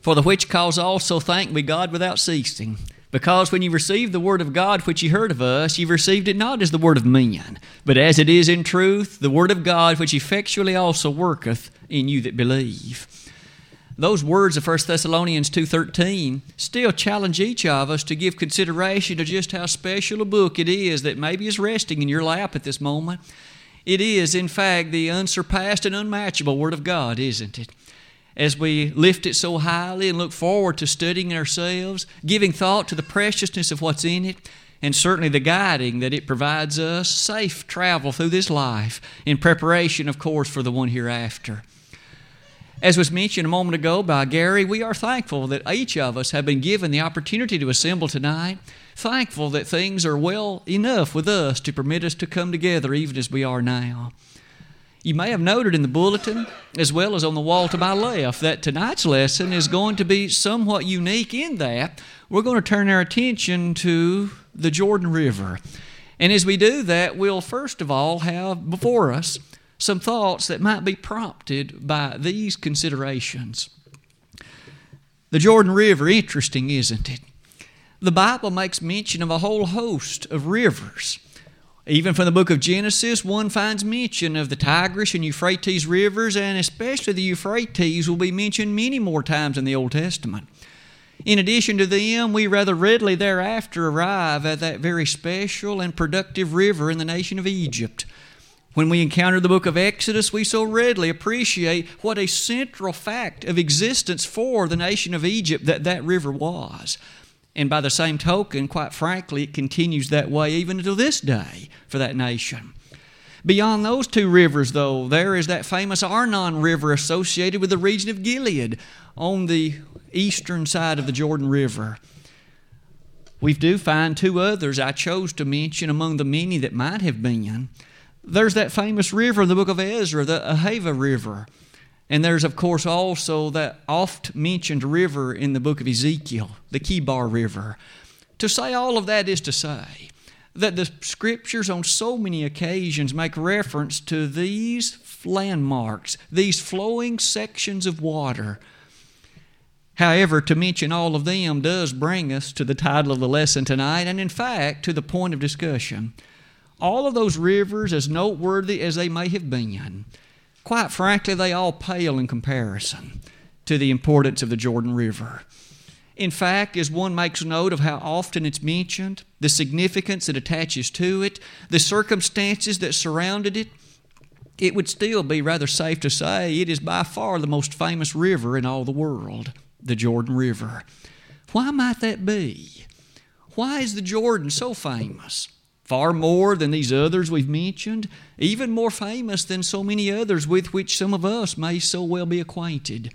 For the which cause also thank we God without ceasing. Because when you received the word of God which ye heard of us, ye received it not as the word of men, but as it is in truth, the word of God which effectually also worketh in you that believe. Those words of 1 Thessalonians 2.13 still challenge each of us to give consideration to just how special a book it is that maybe is resting in your lap at this moment. It is, in fact, the unsurpassed and unmatchable Word of God, isn't it? As we lift it so highly and look forward to studying ourselves, giving thought to the preciousness of what's in it, and certainly the guiding that it provides us, safe travel through this life, in preparation, of course, for the one hereafter. As was mentioned a moment ago by Gary, we are thankful that each of us have been given the opportunity to assemble tonight. Thankful that things are well enough with us to permit us to come together even as we are now. You may have noted in the bulletin, as well as on the wall to my left, that tonight's lesson is going to be somewhat unique in that we're going to turn our attention to the Jordan River. And as we do that, we'll first of all have before us some thoughts that might be prompted by these considerations. The Jordan River, interesting, isn't it? The Bible makes mention of a whole host of rivers. Even from the book of Genesis, one finds mention of the Tigris and Euphrates rivers, and especially the Euphrates will be mentioned many more times in the Old Testament. In addition to them, we rather readily thereafter arrive at that very special and productive river in the nation of Egypt. When we encounter the book of Exodus, we so readily appreciate what a central fact of existence for the nation of Egypt that that river was. And by the same token, quite frankly, it continues that way even until this day for that nation. Beyond those two rivers, though, there is that famous Arnon River associated with the region of Gilead on the eastern side of the Jordan River. We do find two others I chose to mention among the many that might have been. There's that famous river in the book of Ezra, the Ahava River. And there's, of course, also that oft mentioned river in the book of Ezekiel, the Kebar River. To say all of that is to say that the scriptures on so many occasions make reference to these landmarks, these flowing sections of water. However, to mention all of them does bring us to the title of the lesson tonight, and in fact, to the point of discussion. All of those rivers, as noteworthy as they may have been, quite frankly, they all pale in comparison to the importance of the Jordan River. In fact, as one makes note of how often it's mentioned, the significance that attaches to it, the circumstances that surrounded it, it would still be rather safe to say it is by far the most famous river in all the world, the Jordan River. Why might that be? Why is the Jordan so famous? Far more than these others we've mentioned, even more famous than so many others with which some of us may so well be acquainted.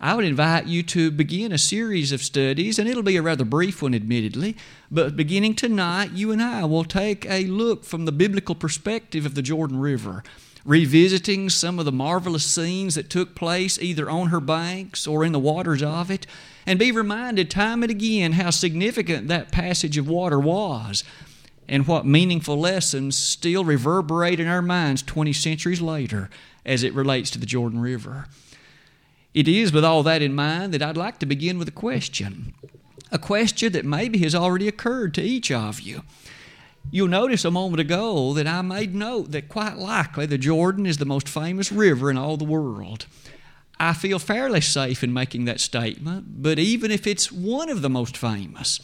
I would invite you to begin a series of studies, and it'll be a rather brief one, admittedly, but beginning tonight, you and I will take a look from the biblical perspective of the Jordan River, revisiting some of the marvelous scenes that took place either on her banks or in the waters of it, and be reminded time and again how significant that passage of water was and what meaningful lessons still reverberate in our minds 20 centuries later as it relates to the Jordan River. It is with all that in mind that I'd like to begin with a question. A question that maybe has already occurred to each of you. You'll notice a moment ago that I made note that quite likely the Jordan is the most famous river in all the world. I feel fairly safe in making that statement, but even if it's one of the most famous,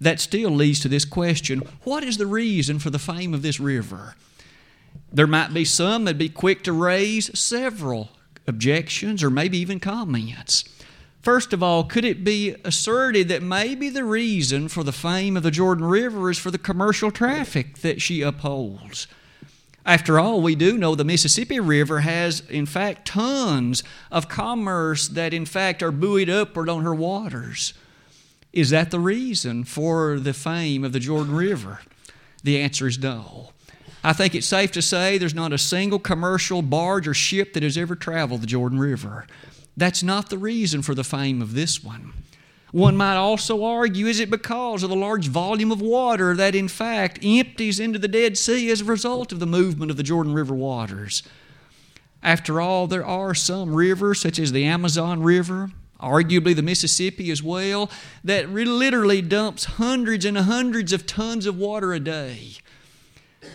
that still leads to this question what is the reason for the fame of this river? There might be some that'd be quick to raise several objections or maybe even comments. First of all, could it be asserted that maybe the reason for the fame of the Jordan River is for the commercial traffic that she upholds? After all, we do know the Mississippi River has, in fact, tons of commerce that, in fact, are buoyed upward on her waters. Is that the reason for the fame of the Jordan River? The answer is no. I think it's safe to say there's not a single commercial barge or ship that has ever traveled the Jordan River. That's not the reason for the fame of this one. One might also argue is it because of the large volume of water that, in fact, empties into the Dead Sea as a result of the movement of the Jordan River waters? After all, there are some rivers, such as the Amazon River, arguably the Mississippi as well, that literally dumps hundreds and hundreds of tons of water a day.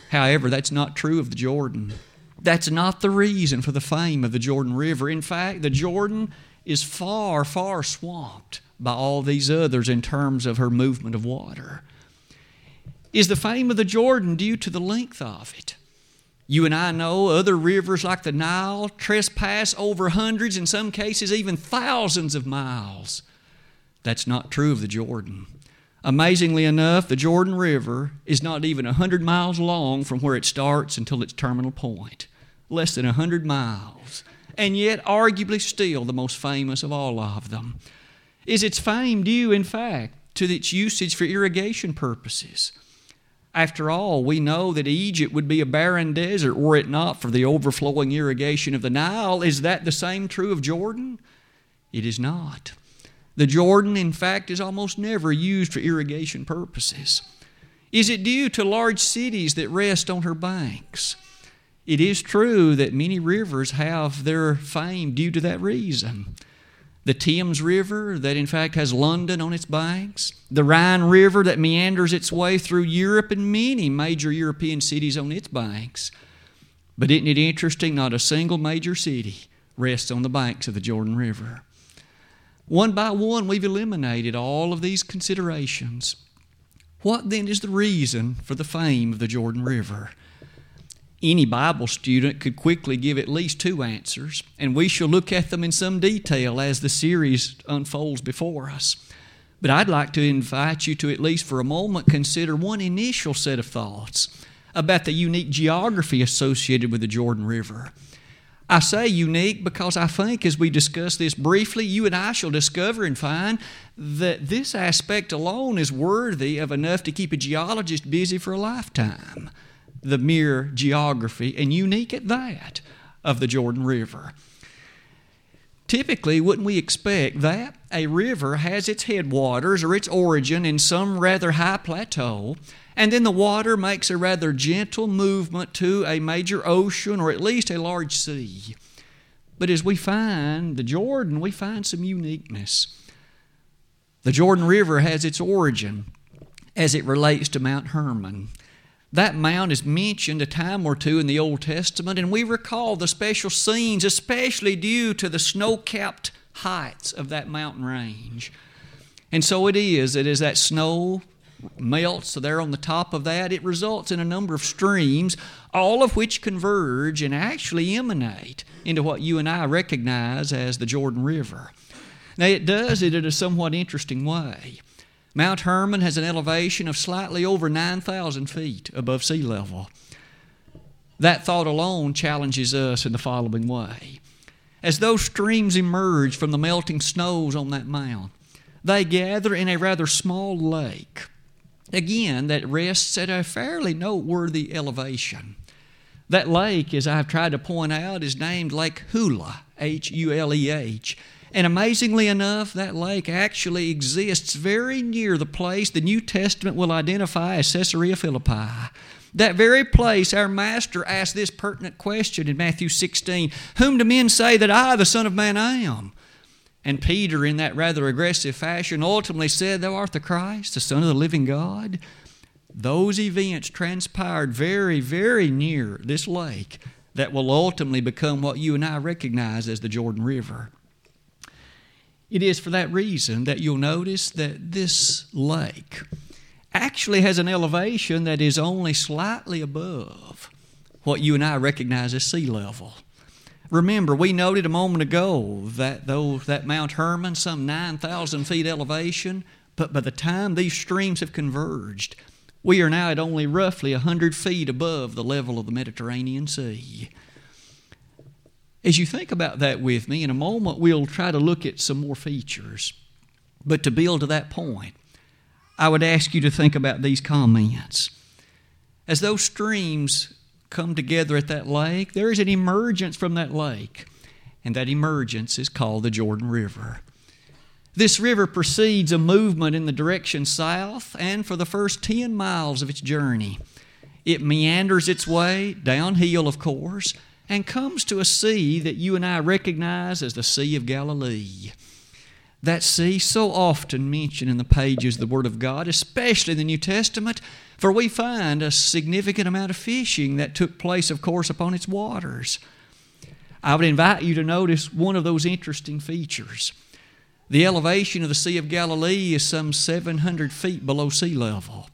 However, that's not true of the Jordan. That's not the reason for the fame of the Jordan River. In fact, the Jordan is far, far swamped by all these others in terms of her movement of water. Is the fame of the Jordan due to the length of it? You and I know other rivers like the Nile trespass over hundreds, in some cases even thousands of miles. That's not true of the Jordan. Amazingly enough, the Jordan River is not even 100 miles long from where it starts until its terminal point. Less than 100 miles. And yet, arguably still the most famous of all of them. Is its fame due, in fact, to its usage for irrigation purposes? After all, we know that Egypt would be a barren desert were it not for the overflowing irrigation of the Nile. Is that the same true of Jordan? It is not. The Jordan, in fact, is almost never used for irrigation purposes. Is it due to large cities that rest on her banks? It is true that many rivers have their fame due to that reason the Thames River, that in fact has London on its banks, the Rhine River that meanders its way through Europe and many major European cities on its banks. But isn't it interesting? Not a single major city rests on the banks of the Jordan River. One by one, we've eliminated all of these considerations. What then is the reason for the fame of the Jordan River? Any Bible student could quickly give at least two answers, and we shall look at them in some detail as the series unfolds before us. But I'd like to invite you to at least for a moment consider one initial set of thoughts about the unique geography associated with the Jordan River. I say unique because I think as we discuss this briefly, you and I shall discover and find that this aspect alone is worthy of enough to keep a geologist busy for a lifetime the mere geography, and unique at that, of the Jordan River. Typically, wouldn't we expect that a river has its headwaters or its origin in some rather high plateau, and then the water makes a rather gentle movement to a major ocean or at least a large sea? But as we find the Jordan, we find some uniqueness. The Jordan River has its origin as it relates to Mount Hermon. That mount is mentioned a time or two in the Old Testament, and we recall the special scenes, especially due to the snow capped heights of that mountain range. And so it is that as that snow melts so there on the top of that, it results in a number of streams, all of which converge and actually emanate into what you and I recognize as the Jordan River. Now, it does it in a somewhat interesting way. Mount Hermon has an elevation of slightly over 9,000 feet above sea level. That thought alone challenges us in the following way. As those streams emerge from the melting snows on that mount, they gather in a rather small lake, again, that rests at a fairly noteworthy elevation. That lake, as I've tried to point out, is named Lake Huleh, H U L E H. And amazingly enough, that lake actually exists very near the place the New Testament will identify as Caesarea Philippi. That very place, our Master asked this pertinent question in Matthew 16 Whom do men say that I, the Son of Man, am? And Peter, in that rather aggressive fashion, ultimately said, Thou art the Christ, the Son of the living God. Those events transpired very, very near this lake that will ultimately become what you and I recognize as the Jordan River. It is for that reason that you'll notice that this lake actually has an elevation that is only slightly above what you and I recognize as sea level. Remember, we noted a moment ago that though that Mount Hermon, some 9,000 feet elevation, but by the time these streams have converged, we are now at only roughly 100 feet above the level of the Mediterranean Sea. As you think about that with me, in a moment we'll try to look at some more features. But to build to that point, I would ask you to think about these comments. As those streams come together at that lake, there is an emergence from that lake, and that emergence is called the Jordan River. This river precedes a movement in the direction south, and for the first 10 miles of its journey, it meanders its way downhill, of course, and comes to a sea that you and I recognize as the Sea of Galilee. That sea, so often mentioned in the pages of the Word of God, especially in the New Testament, for we find a significant amount of fishing that took place, of course, upon its waters. I would invite you to notice one of those interesting features. The elevation of the Sea of Galilee is some 700 feet below sea level.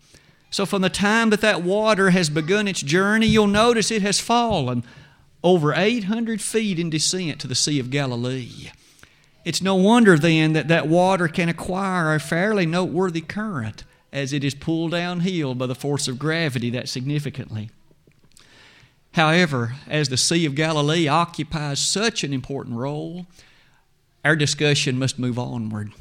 So, from the time that that water has begun its journey, you'll notice it has fallen over 800 feet in descent to the Sea of Galilee. It's no wonder then that that water can acquire a fairly noteworthy current as it is pulled downhill by the force of gravity that significantly. However, as the Sea of Galilee occupies such an important role, our discussion must move onward.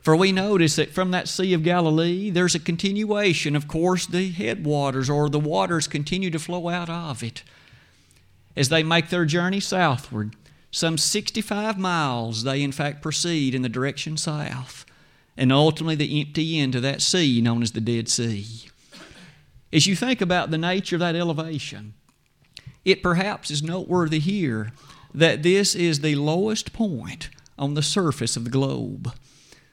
For we notice that from that Sea of Galilee, there's a continuation. Of course, the headwaters or the waters continue to flow out of it. As they make their journey southward, some 65 miles they in fact proceed in the direction south, and ultimately they empty into that sea known as the Dead Sea. As you think about the nature of that elevation, it perhaps is noteworthy here that this is the lowest point on the surface of the globe.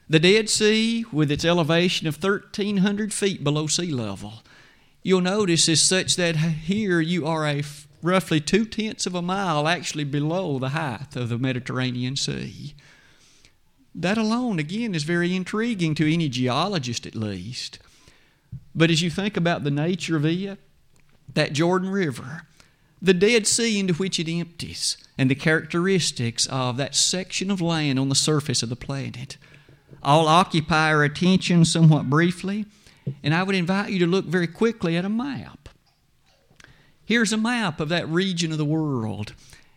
The Dead Sea, with its elevation of 1,300 feet below sea level, you'll notice is such that here you are a roughly two tenths of a mile actually below the height of the Mediterranean Sea. That alone, again, is very intriguing to any geologist at least. But as you think about the nature of it, that Jordan River, the Dead Sea into which it empties, and the characteristics of that section of land on the surface of the planet, all occupy our attention somewhat briefly. And I would invite you to look very quickly at a map. Here's a map of that region of the world.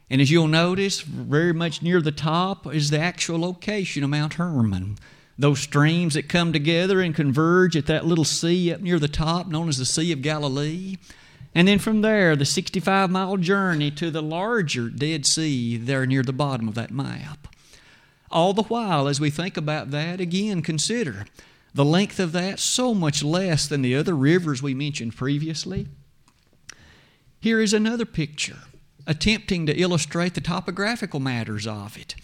And as you'll notice, very much near the top is the actual location of Mount Hermon. Those streams that come together and converge at that little sea up near the top, known as the Sea of Galilee. And then from there, the 65 mile journey to the larger Dead Sea there near the bottom of that map. All the while, as we think about that, again, consider the length of that so much less than the other rivers we mentioned previously. Here is another picture attempting to illustrate the topographical matters of it.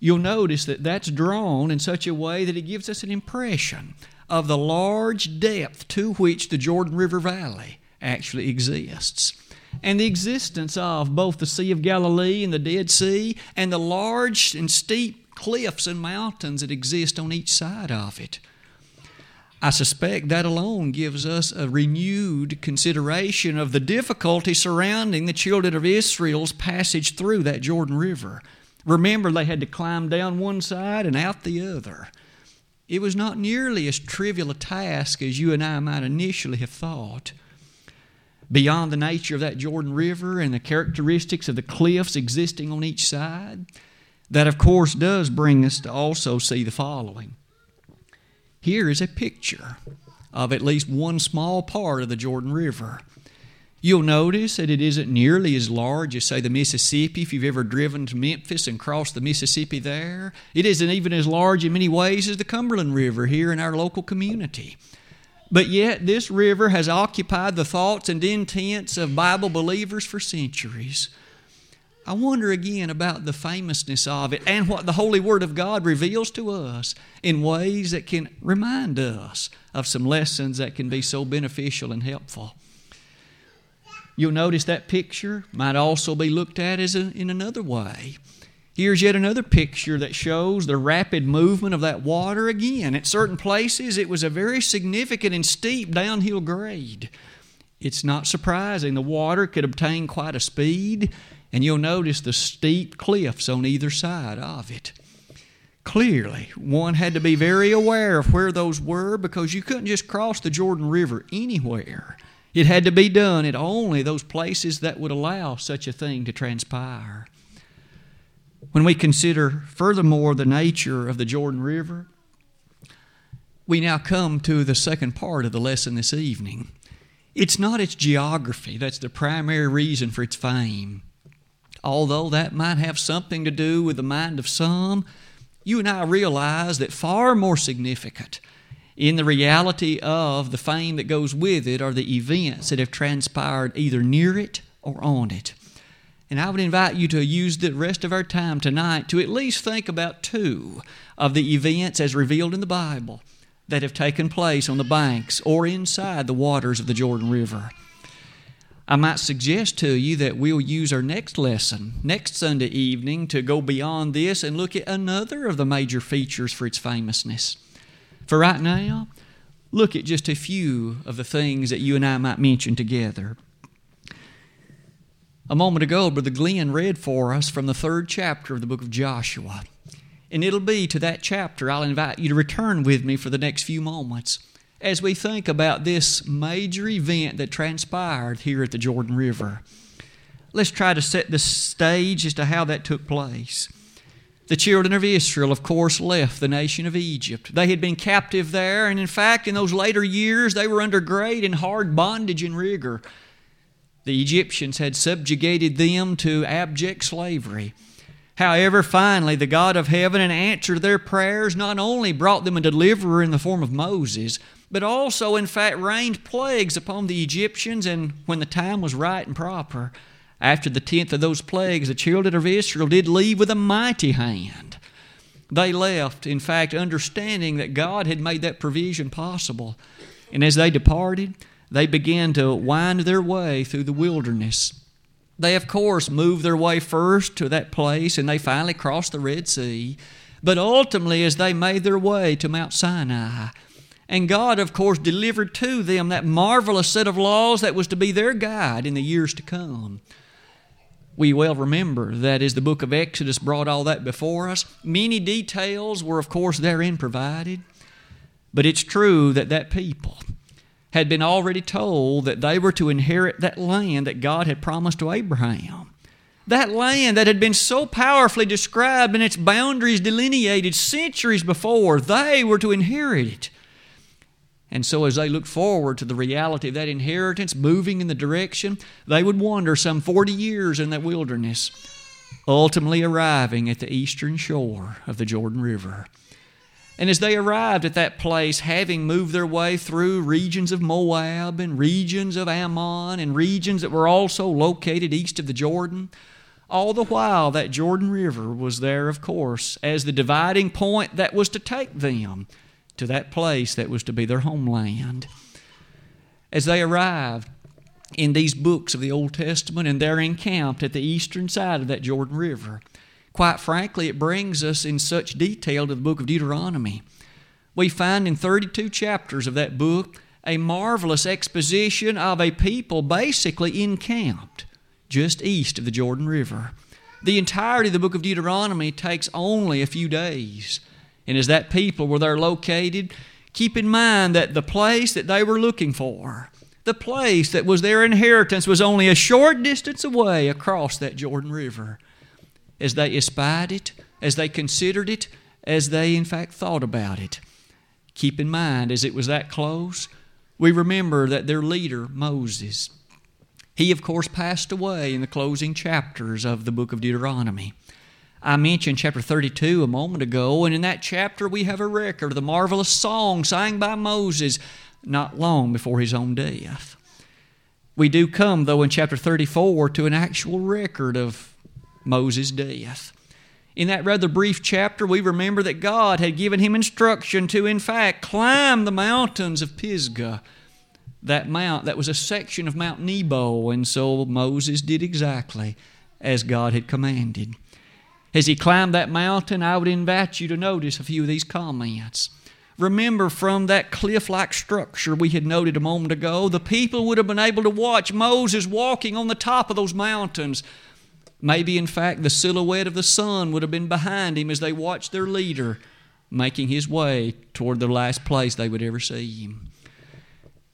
You'll notice that that's drawn in such a way that it gives us an impression of the large depth to which the Jordan River Valley actually exists. And the existence of both the Sea of Galilee and the Dead Sea, and the large and steep cliffs and mountains that exist on each side of it. I suspect that alone gives us a renewed consideration of the difficulty surrounding the children of Israel's passage through that Jordan River. Remember, they had to climb down one side and out the other. It was not nearly as trivial a task as you and I might initially have thought. Beyond the nature of that Jordan River and the characteristics of the cliffs existing on each side, that of course does bring us to also see the following. Here is a picture of at least one small part of the Jordan River. You'll notice that it isn't nearly as large as, say, the Mississippi, if you've ever driven to Memphis and crossed the Mississippi there. It isn't even as large in many ways as the Cumberland River here in our local community. But yet, this river has occupied the thoughts and intents of Bible believers for centuries. I wonder again about the famousness of it and what the Holy Word of God reveals to us in ways that can remind us of some lessons that can be so beneficial and helpful. You'll notice that picture might also be looked at as a, in another way. Here's yet another picture that shows the rapid movement of that water again. At certain places, it was a very significant and steep downhill grade. It's not surprising the water could obtain quite a speed and you'll notice the steep cliffs on either side of it. Clearly, one had to be very aware of where those were because you couldn't just cross the Jordan River anywhere. It had to be done at only those places that would allow such a thing to transpire. When we consider furthermore the nature of the Jordan River, we now come to the second part of the lesson this evening. It's not its geography that's the primary reason for its fame although that might have something to do with the mind of some, you and I realize that far more significant in the reality of the fame that goes with it are the events that have transpired either near it or on it. And I would invite you to use the rest of our time tonight to at least think about two of the events as revealed in the Bible that have taken place on the banks or inside the waters of the Jordan River. I might suggest to you that we'll use our next lesson next Sunday evening to go beyond this and look at another of the major features for its famousness. For right now, look at just a few of the things that you and I might mention together. A moment ago, Brother Glenn read for us from the third chapter of the book of Joshua. And it'll be to that chapter I'll invite you to return with me for the next few moments as we think about this major event that transpired here at the Jordan River. Let's try to set the stage as to how that took place. The children of Israel, of course, left the nation of Egypt. They had been captive there, and in fact, in those later years, they were under great and hard bondage and rigor. The Egyptians had subjugated them to abject slavery. However, finally, the God of heaven, in answer to their prayers, not only brought them a deliverer in the form of Moses, but also, in fact, rained plagues upon the Egyptians, and when the time was right and proper, after the tenth of those plagues, the children of Israel did leave with a mighty hand. They left, in fact, understanding that God had made that provision possible. And as they departed, they began to wind their way through the wilderness. They, of course, moved their way first to that place and they finally crossed the Red Sea. But ultimately, as they made their way to Mount Sinai, and God, of course, delivered to them that marvelous set of laws that was to be their guide in the years to come. We well remember that as the book of Exodus brought all that before us, many details were, of course, therein provided. But it's true that that people, had been already told that they were to inherit that land that God had promised to Abraham. That land that had been so powerfully described and its boundaries delineated centuries before, they were to inherit it. And so, as they looked forward to the reality of that inheritance moving in the direction, they would wander some 40 years in that wilderness, ultimately arriving at the eastern shore of the Jordan River. And as they arrived at that place, having moved their way through regions of Moab and regions of Ammon and regions that were also located east of the Jordan, all the while that Jordan River was there, of course, as the dividing point that was to take them to that place that was to be their homeland. As they arrived in these books of the Old Testament and they're encamped at the eastern side of that Jordan River, Quite frankly, it brings us in such detail to the book of Deuteronomy. We find in 32 chapters of that book a marvelous exposition of a people basically encamped just east of the Jordan River. The entirety of the book of Deuteronomy takes only a few days. And as that people were there located, keep in mind that the place that they were looking for, the place that was their inheritance, was only a short distance away across that Jordan River as they espied it, as they considered it, as they in fact thought about it. Keep in mind, as it was that close, we remember that their leader, Moses, he of course passed away in the closing chapters of the book of Deuteronomy. I mentioned chapter 32 a moment ago, and in that chapter we have a record of the marvelous song sang by Moses not long before his own death. We do come, though, in chapter 34 to an actual record of Moses' death. In that rather brief chapter, we remember that God had given him instruction to, in fact, climb the mountains of Pisgah. That mount, that was a section of Mount Nebo, and so Moses did exactly as God had commanded. As he climbed that mountain, I would invite you to notice a few of these comments. Remember, from that cliff like structure we had noted a moment ago, the people would have been able to watch Moses walking on the top of those mountains Maybe, in fact, the silhouette of the sun would have been behind him as they watched their leader making his way toward the last place they would ever see him.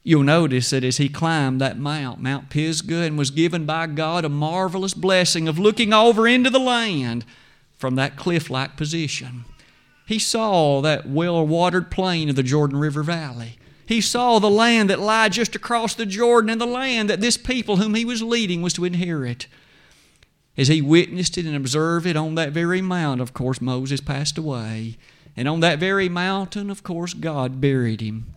You'll notice that as he climbed that mount, Mount Pisgah, and was given by God a marvelous blessing of looking over into the land from that cliff like position, he saw that well watered plain of the Jordan River Valley. He saw the land that lay just across the Jordan and the land that this people whom he was leading was to inherit. As he witnessed it and observed it on that very mount, of course, Moses passed away. And on that very mountain, of course, God buried him.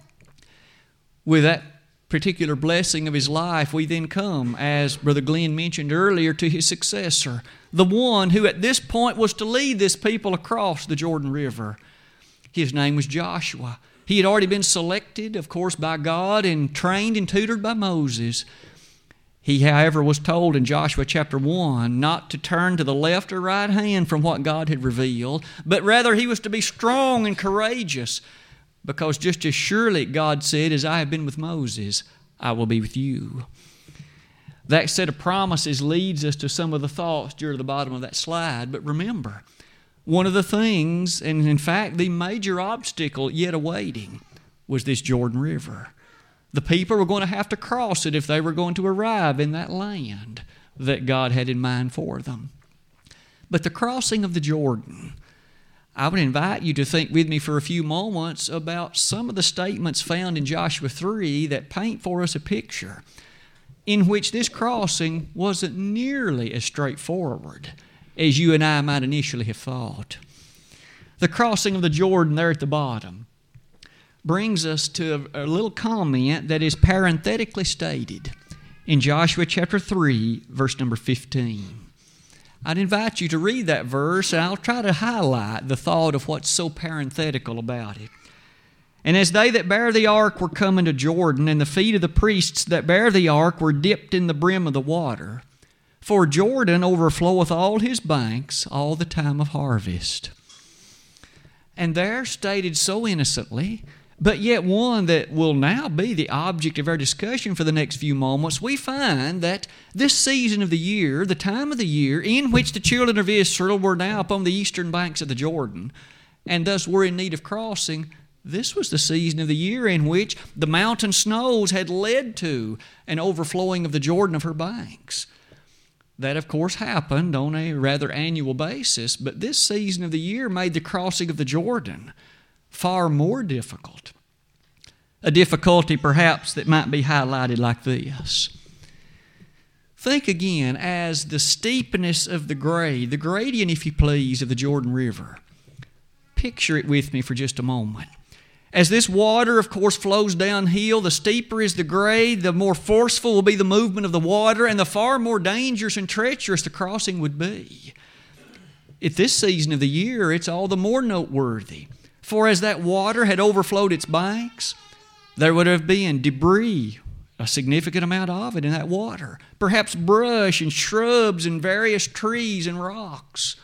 With that particular blessing of his life, we then come, as Brother Glenn mentioned earlier, to his successor, the one who at this point was to lead this people across the Jordan River. His name was Joshua. He had already been selected, of course, by God and trained and tutored by Moses. He, however, was told in Joshua chapter 1 not to turn to the left or right hand from what God had revealed, but rather he was to be strong and courageous because just as surely God said, As I have been with Moses, I will be with you. That set of promises leads us to some of the thoughts near the bottom of that slide. But remember, one of the things, and in fact, the major obstacle yet awaiting, was this Jordan River. The people were going to have to cross it if they were going to arrive in that land that God had in mind for them. But the crossing of the Jordan, I would invite you to think with me for a few moments about some of the statements found in Joshua 3 that paint for us a picture in which this crossing wasn't nearly as straightforward as you and I might initially have thought. The crossing of the Jordan there at the bottom brings us to a, a little comment that is parenthetically stated in Joshua chapter 3, verse number 15. I'd invite you to read that verse, and I'll try to highlight the thought of what's so parenthetical about it. And as they that bear the ark were coming to Jordan, and the feet of the priests that bear the ark were dipped in the brim of the water, for Jordan overfloweth all his banks all the time of harvest. And there, stated so innocently, but yet one that will now be the object of our discussion for the next few moments, we find that this season of the year, the time of the year in which the children of Israel were now upon the eastern banks of the Jordan, and thus were in need of crossing, this was the season of the year in which the mountain snows had led to an overflowing of the Jordan of her banks. That, of course, happened on a rather annual basis, but this season of the year made the crossing of the Jordan far more difficult. A difficulty, perhaps, that might be highlighted like this. Think again as the steepness of the grade, the gradient, if you please, of the Jordan River. Picture it with me for just a moment. As this water, of course, flows downhill, the steeper is the grade, the more forceful will be the movement of the water, and the far more dangerous and treacherous the crossing would be. At this season of the year, it's all the more noteworthy for as that water had overflowed its banks, there would have been debris, a significant amount of it in that water. Perhaps brush and shrubs and various trees and rocks,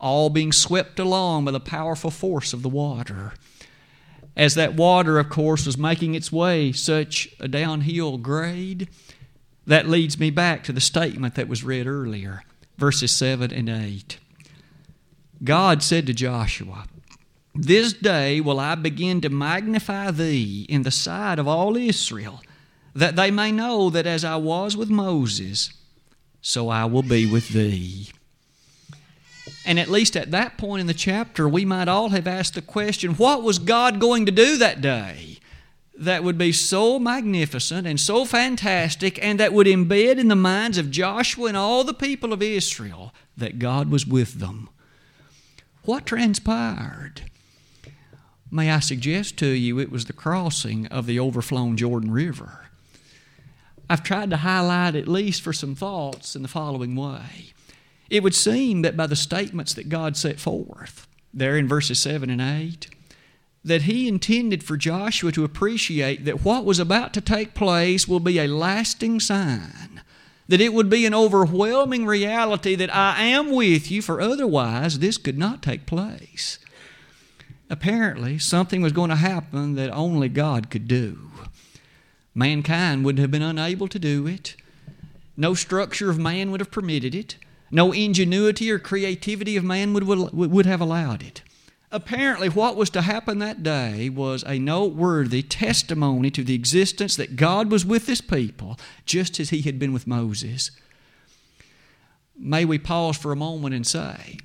all being swept along by the powerful force of the water. As that water, of course, was making its way such a downhill grade, that leads me back to the statement that was read earlier, verses 7 and 8. God said to Joshua, this day will I begin to magnify thee in the sight of all Israel, that they may know that as I was with Moses, so I will be with thee. And at least at that point in the chapter, we might all have asked the question what was God going to do that day that would be so magnificent and so fantastic and that would embed in the minds of Joshua and all the people of Israel that God was with them? What transpired? May I suggest to you it was the crossing of the overflown Jordan River. I've tried to highlight at least for some thoughts in the following way. It would seem that by the statements that God set forth, there in verses 7 and 8, that He intended for Joshua to appreciate that what was about to take place will be a lasting sign, that it would be an overwhelming reality that I am with you, for otherwise this could not take place apparently something was going to happen that only God could do. Mankind would have been unable to do it. No structure of man would have permitted it. No ingenuity or creativity of man would, would, would have allowed it. Apparently, what was to happen that day was a noteworthy testimony to the existence that God was with His people, just as He had been with Moses. May we pause for a moment and say,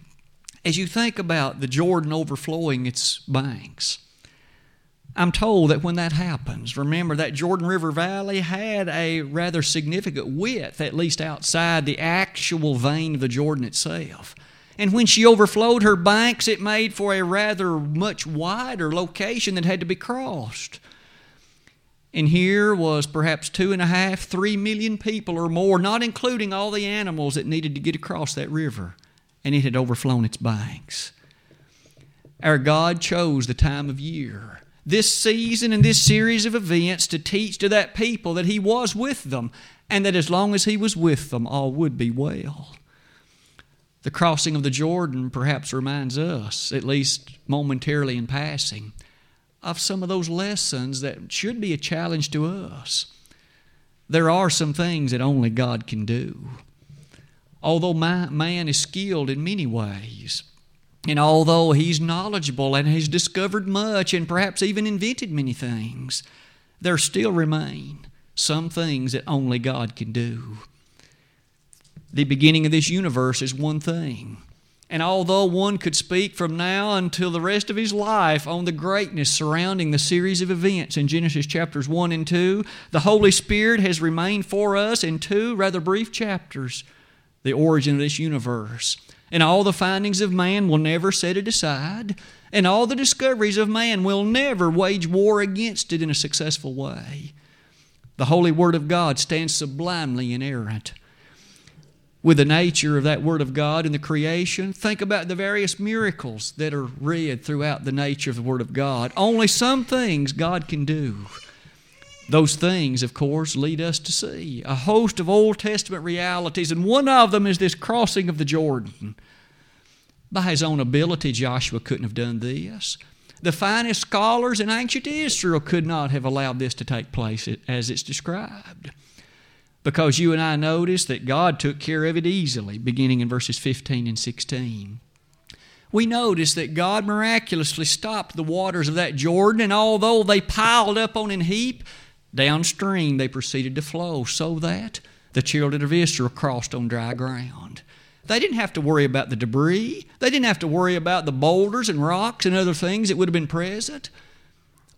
as you think about the Jordan overflowing its banks, I'm told that when that happens, remember that Jordan River Valley had a rather significant width, at least outside the actual vein of the Jordan itself. And when she overflowed her banks, it made for a rather much wider location that had to be crossed. And here was perhaps two and a half, three million people or more, not including all the animals that needed to get across that river, and it had overflown its banks. Our God chose the time of year, this season and this series of events to teach to that people that He was with them, and that as long as He was with them, all would be well. The crossing of the Jordan perhaps reminds us, at least momentarily in passing, of some of those lessons that should be a challenge to us. There are some things that only God can do. Although man is skilled in many ways, and although he's knowledgeable and has discovered much and perhaps even invented many things, there still remain some things that only God can do. The beginning of this universe is one thing. And although one could speak from now until the rest of his life on the greatness surrounding the series of events in Genesis chapters 1 and 2, the Holy Spirit has remained for us in two rather brief chapters the origin of this universe. And all the findings of man will never set it aside, and all the discoveries of man will never wage war against it in a successful way. The Holy Word of God stands sublimely inerrant with the nature of that Word of God in the creation. Think about the various miracles that are read throughout the nature of the Word of God. Only some things God can do. Those things, of course, lead us to see a host of Old Testament realities, and one of them is this crossing of the Jordan. By his own ability, Joshua couldn't have done this. The finest scholars in ancient Israel could not have allowed this to take place as it's described because you and I notice that God took care of it easily, beginning in verses 15 and 16. We notice that God miraculously stopped the waters of that Jordan, and although they piled up on an heap, downstream they proceeded to flow so that the children of Israel crossed on dry ground. They didn't have to worry about the debris. They didn't have to worry about the boulders and rocks and other things that would have been present.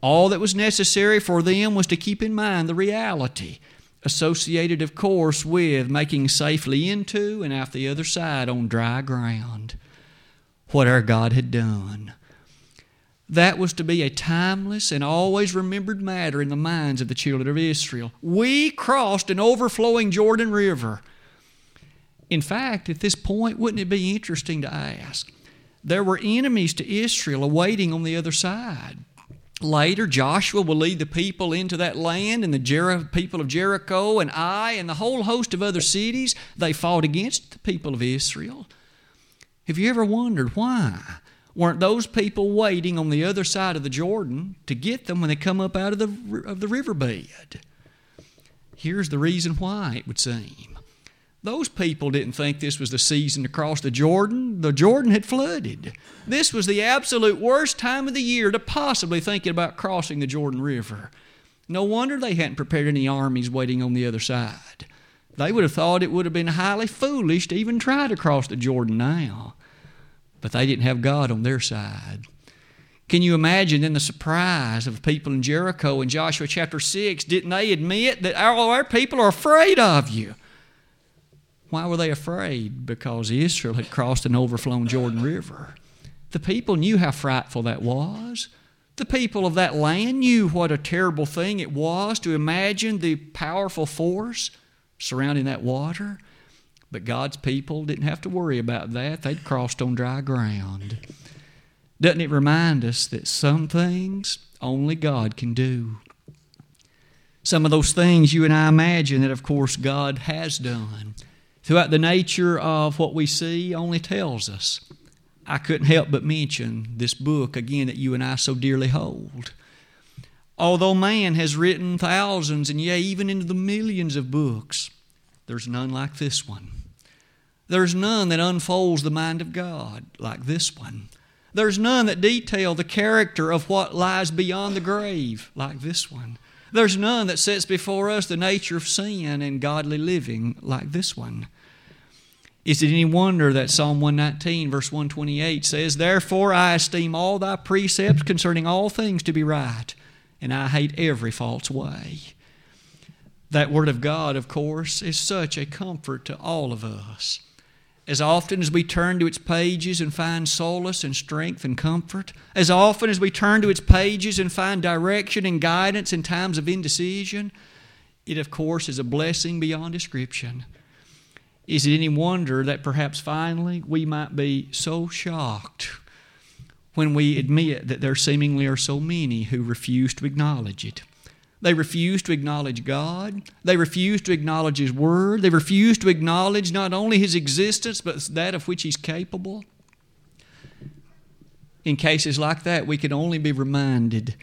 All that was necessary for them was to keep in mind the reality associated, of course, with making safely into and out the other side on dry ground what our God had done. That was to be a timeless and always remembered matter in the minds of the children of Israel. We crossed an overflowing Jordan River. In fact, at this point, wouldn't it be interesting to ask? There were enemies to Israel awaiting on the other side. Later, Joshua will lead the people into that land, and the Jer- people of Jericho and Ai and the whole host of other cities, they fought against the people of Israel. Have you ever wondered why? Weren't those people waiting on the other side of the Jordan to get them when they come up out of the, of the riverbed? Here's the reason why, it would seem. Those people didn't think this was the season to cross the Jordan. The Jordan had flooded. This was the absolute worst time of the year to possibly think about crossing the Jordan River. No wonder they hadn't prepared any armies waiting on the other side. They would have thought it would have been highly foolish to even try to cross the Jordan now. But they didn't have God on their side. Can you imagine then the surprise of people in Jericho in Joshua chapter 6? Didn't they admit that all our people are afraid of you? Why were they afraid? Because Israel had crossed an overflown Jordan River. The people knew how frightful that was. The people of that land knew what a terrible thing it was to imagine the powerful force surrounding that water. But God's people didn't have to worry about that. They'd crossed on dry ground. Doesn't it remind us that some things only God can do? Some of those things you and I imagine that, of course, God has done throughout the nature of what we see only tells us. I couldn't help but mention this book again that you and I so dearly hold. Although man has written thousands and yea, even into the millions of books, there's none like this one. There's none that unfolds the mind of God like this one. There's none that detail the character of what lies beyond the grave like this one. There's none that sets before us the nature of sin and godly living like this one. Is it any wonder that Psalm 119, verse 128 says, Therefore I esteem all thy precepts concerning all things to be right, and I hate every false way. That Word of God, of course, is such a comfort to all of us. As often as we turn to its pages and find solace and strength and comfort, as often as we turn to its pages and find direction and guidance in times of indecision, it, of course, is a blessing beyond description. Is it any wonder that perhaps finally we might be so shocked when we admit that there seemingly are so many who refuse to acknowledge it? They refuse to acknowledge God. They refuse to acknowledge His Word. They refuse to acknowledge not only His existence, but that of which He's capable. In cases like that, we can only be reminded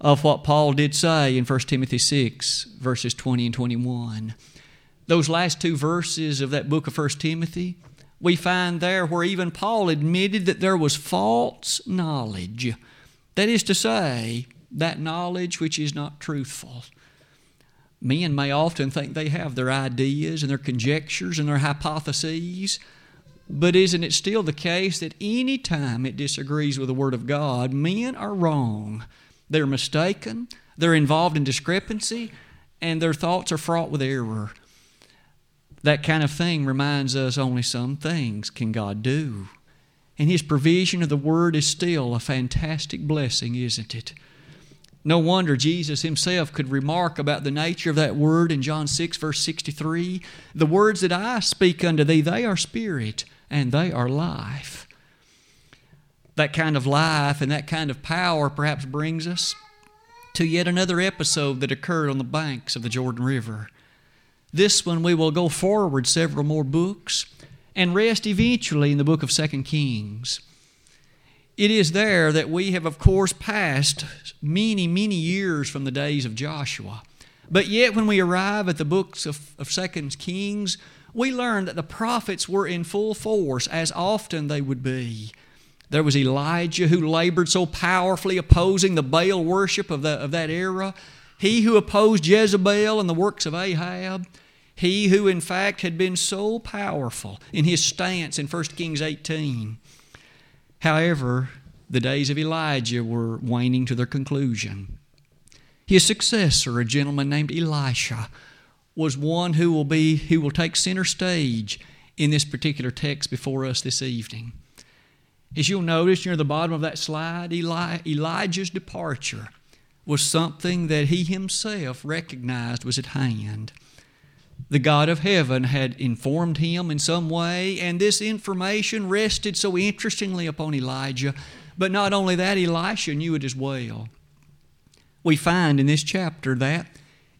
of what Paul did say in 1 Timothy 6, verses 20 and 21. Those last two verses of that book of 1 Timothy, we find there where even Paul admitted that there was false knowledge. That is to say, that knowledge which is not truthful. Men may often think they have their ideas and their conjectures and their hypotheses, but isn't it still the case that any time it disagrees with the Word of God, men are wrong? They're mistaken, they're involved in discrepancy, and their thoughts are fraught with error. That kind of thing reminds us only some things can God do. And His provision of the Word is still a fantastic blessing, isn't it? No wonder Jesus himself could remark about the nature of that word in John 6, verse 63 The words that I speak unto thee, they are spirit and they are life. That kind of life and that kind of power perhaps brings us to yet another episode that occurred on the banks of the Jordan River. This one we will go forward several more books and rest eventually in the book of Second Kings. It is there that we have, of course, passed many, many years from the days of Joshua. But yet, when we arrive at the books of, of Second Kings, we learn that the prophets were in full force, as often they would be. There was Elijah who labored so powerfully opposing the Baal worship of, the, of that era. He who opposed Jezebel and the works of Ahab. He who, in fact, had been so powerful in his stance in 1 Kings 18. However, the days of Elijah were waning to their conclusion. His successor, a gentleman named Elisha, was one who will be who will take center stage in this particular text before us this evening. As you'll notice near the bottom of that slide, Eli, Elijah's departure was something that he himself recognized was at hand the God of heaven had informed him in some way, and this information rested so interestingly upon Elijah. But not only that, Elisha knew it as well. We find in this chapter that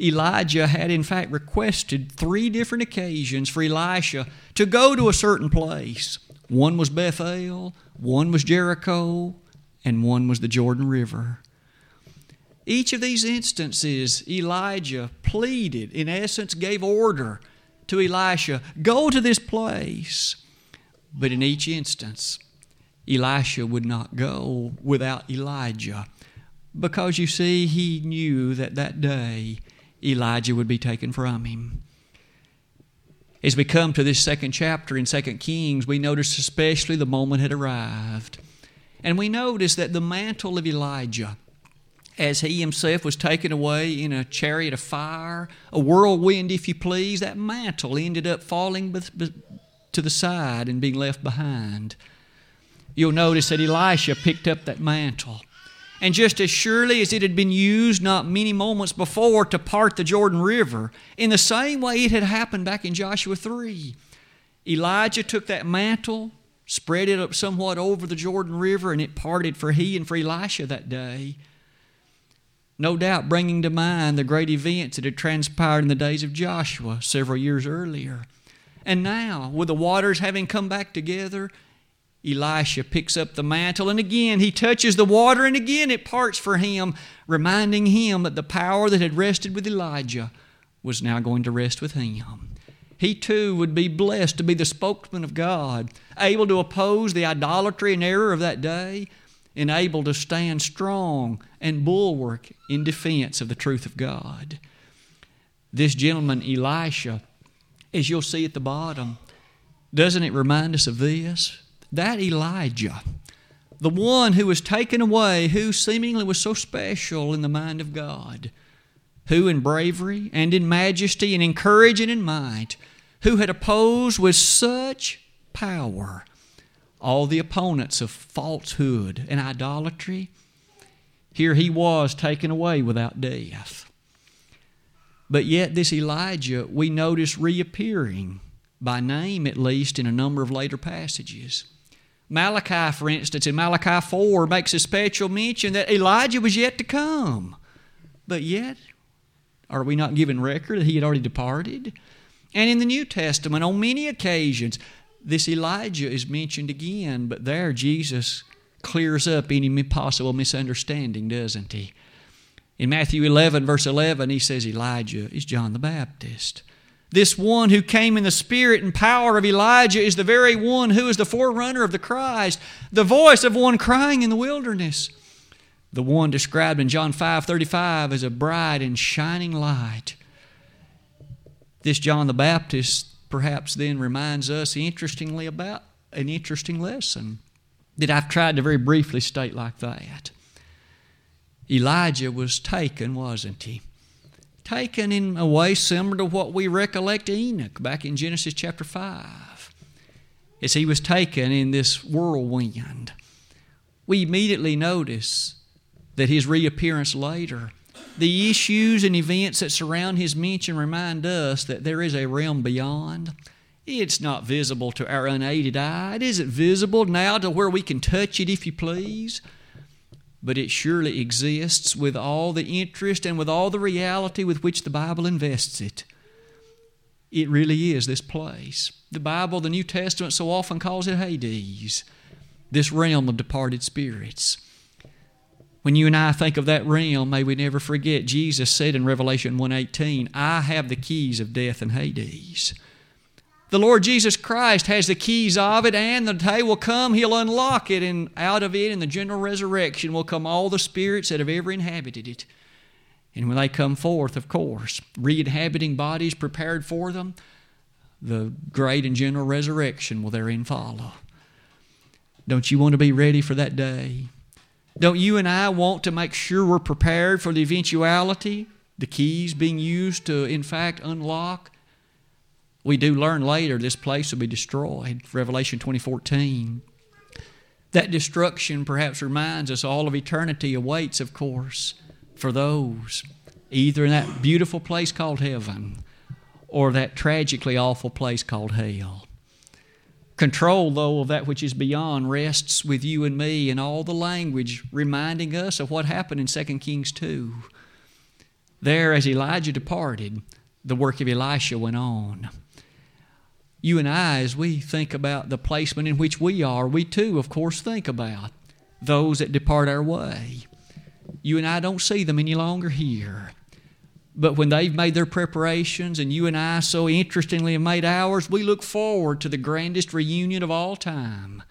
Elijah had in fact requested three different occasions for Elisha to go to a certain place. One was Bethel, one was Jericho, and one was the Jordan River. Each of these instances, Elijah pleaded, in essence, gave order to Elisha go to this place. But in each instance, Elisha would not go without Elijah because you see, he knew that that day Elijah would be taken from him. As we come to this second chapter in 2 Kings, we notice especially the moment had arrived. And we notice that the mantle of Elijah as he himself was taken away in a chariot of fire, a whirlwind, if you please, that mantle ended up falling to the side and being left behind. You'll notice that Elisha picked up that mantle. And just as surely as it had been used not many moments before to part the Jordan River, in the same way it had happened back in Joshua 3, Elijah took that mantle, spread it up somewhat over the Jordan River, and it parted for he and for Elisha that day no doubt bringing to mind the great events that had transpired in the days of Joshua several years earlier. And now, with the waters having come back together, Elisha picks up the mantle and again he touches the water and again it parts for him, reminding him that the power that had rested with Elijah was now going to rest with him. He too would be blessed to be the spokesman of God, able to oppose the idolatry and error of that day, and able to stand strong and bulwark in defense of the truth of God. This gentleman, Elisha, as you'll see at the bottom, doesn't it remind us of this? That Elijah, the one who was taken away, who seemingly was so special in the mind of God, who in bravery and in majesty and in courage and in might, who had opposed with such power, all the opponents of falsehood and idolatry. Here he was taken away without death. But yet, this Elijah we notice reappearing, by name at least, in a number of later passages. Malachi, for instance, in Malachi 4, makes a special mention that Elijah was yet to come. But yet, are we not given record that he had already departed? And in the New Testament, on many occasions, this Elijah is mentioned again, but there Jesus clears up any possible misunderstanding, doesn't he? In Matthew 11, verse 11, he says Elijah is John the Baptist. This one who came in the spirit and power of Elijah is the very one who is the forerunner of the Christ, the voice of one crying in the wilderness. The one described in John 5 35 as a bright and shining light. This John the Baptist perhaps then reminds us interestingly about an interesting lesson that I've tried to very briefly state like that. Elijah was taken, wasn't he? Taken in a way similar to what we recollect Enoch back in Genesis chapter 5. As he was taken in this whirlwind, we immediately notice that his reappearance later, the issues and events that surround his mention remind us that there is a realm beyond. It's not visible to our unaided eye. It isn't visible now to where we can touch it if you please but it surely exists with all the interest and with all the reality with which the Bible invests it. It really is this place. The Bible, the New Testament, so often calls it Hades, this realm of departed spirits. When you and I think of that realm, may we never forget Jesus said in Revelation 1:18, "I have the keys of death and Hades." The Lord Jesus Christ has the keys of it, and the day will come, He'll unlock it, and out of it, in the general resurrection, will come all the spirits that have ever inhabited it. And when they come forth, of course, re inhabiting bodies prepared for them, the great and general resurrection will therein follow. Don't you want to be ready for that day? Don't you and I want to make sure we're prepared for the eventuality, the keys being used to, in fact, unlock we do learn later this place will be destroyed. Revelation 2014. That destruction perhaps reminds us all of eternity awaits, of course, for those either in that beautiful place called heaven or that tragically awful place called hell. Control, though, of that which is beyond rests with you and me in all the language reminding us of what happened in 2 Kings 2. There, as Elijah departed, the work of Elisha went on you and I, as we think about the placement in which we are, we too, of course, think about those that depart our way. You and I don't see them any longer here. But when they've made their preparations and you and I so interestingly have made ours, we look forward to the grandest reunion of all time.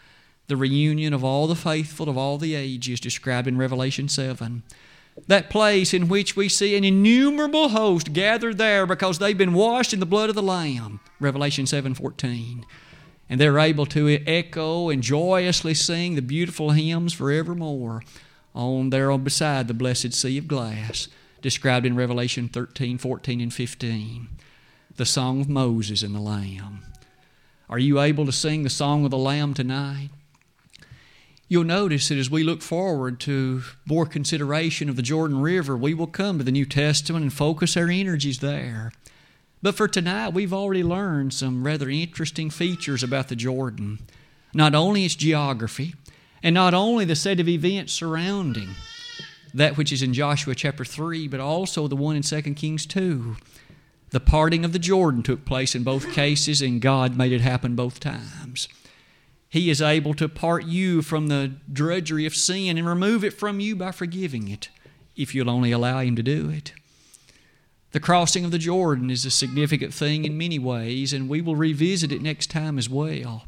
The reunion of all the faithful of all the ages described in Revelation 7 that place in which we see an innumerable host gathered there because they've been washed in the blood of the lamb. Revelation 7:14 and they're able to echo and joyously sing the beautiful hymns forevermore on there beside the blessed sea of glass described in revelation 13 14 and 15 the song of moses and the lamb are you able to sing the song of the lamb tonight You'll notice that as we look forward to more consideration of the Jordan River, we will come to the New Testament and focus our energies there. But for tonight, we've already learned some rather interesting features about the Jordan. Not only its geography, and not only the set of events surrounding that which is in Joshua chapter 3, but also the one in 2 Kings 2. The parting of the Jordan took place in both cases, and God made it happen both times. He is able to part you from the drudgery of sin and remove it from you by forgiving it, if you'll only allow Him to do it. The crossing of the Jordan is a significant thing in many ways, and we will revisit it next time as well.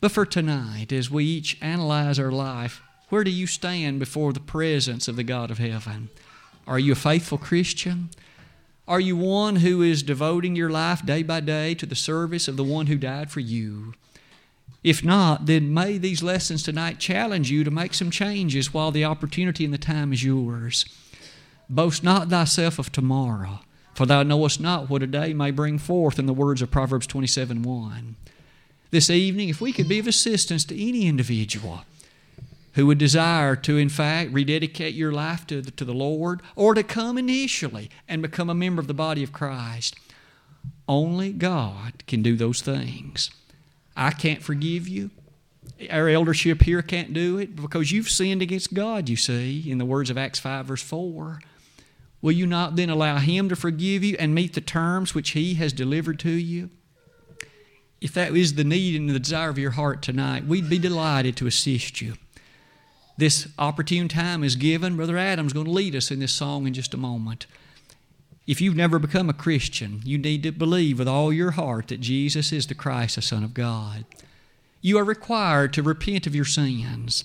But for tonight, as we each analyze our life, where do you stand before the presence of the God of heaven? Are you a faithful Christian? Are you one who is devoting your life day by day to the service of the one who died for you? If not, then may these lessons tonight challenge you to make some changes while the opportunity and the time is yours. Boast not thyself of tomorrow, for thou knowest not what a day may bring forth, in the words of Proverbs 27 1. this evening, if we could be of assistance to any individual who would desire to, in fact, rededicate your life to the, to the Lord or to come initially and become a member of the body of Christ, only God can do those things. I can't forgive you. Our eldership here can't do it because you've sinned against God, you see, in the words of Acts 5, verse 4. Will you not then allow Him to forgive you and meet the terms which He has delivered to you? If that is the need and the desire of your heart tonight, we'd be delighted to assist you. This opportune time is given. Brother Adam's going to lead us in this song in just a moment. If you've never become a Christian, you need to believe with all your heart that Jesus is the Christ, the Son of God. You are required to repent of your sins.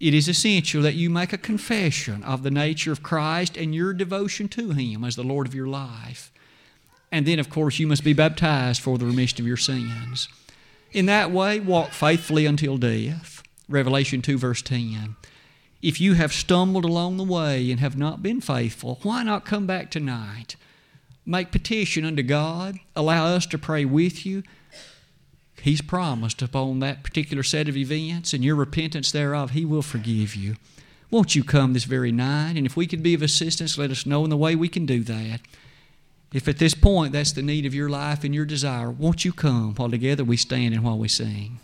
It is essential that you make a confession of the nature of Christ and your devotion to Him as the Lord of your life. And then, of course, you must be baptized for the remission of your sins. In that way, walk faithfully until death. Revelation 2, verse 10. If you have stumbled along the way and have not been faithful, why not come back tonight? Make petition unto God, allow us to pray with you. He's promised upon that particular set of events and your repentance thereof, He will forgive you. Won't you come this very night? And if we could be of assistance, let us know in the way we can do that. If at this point that's the need of your life and your desire, won't you come while together we stand and while we sing?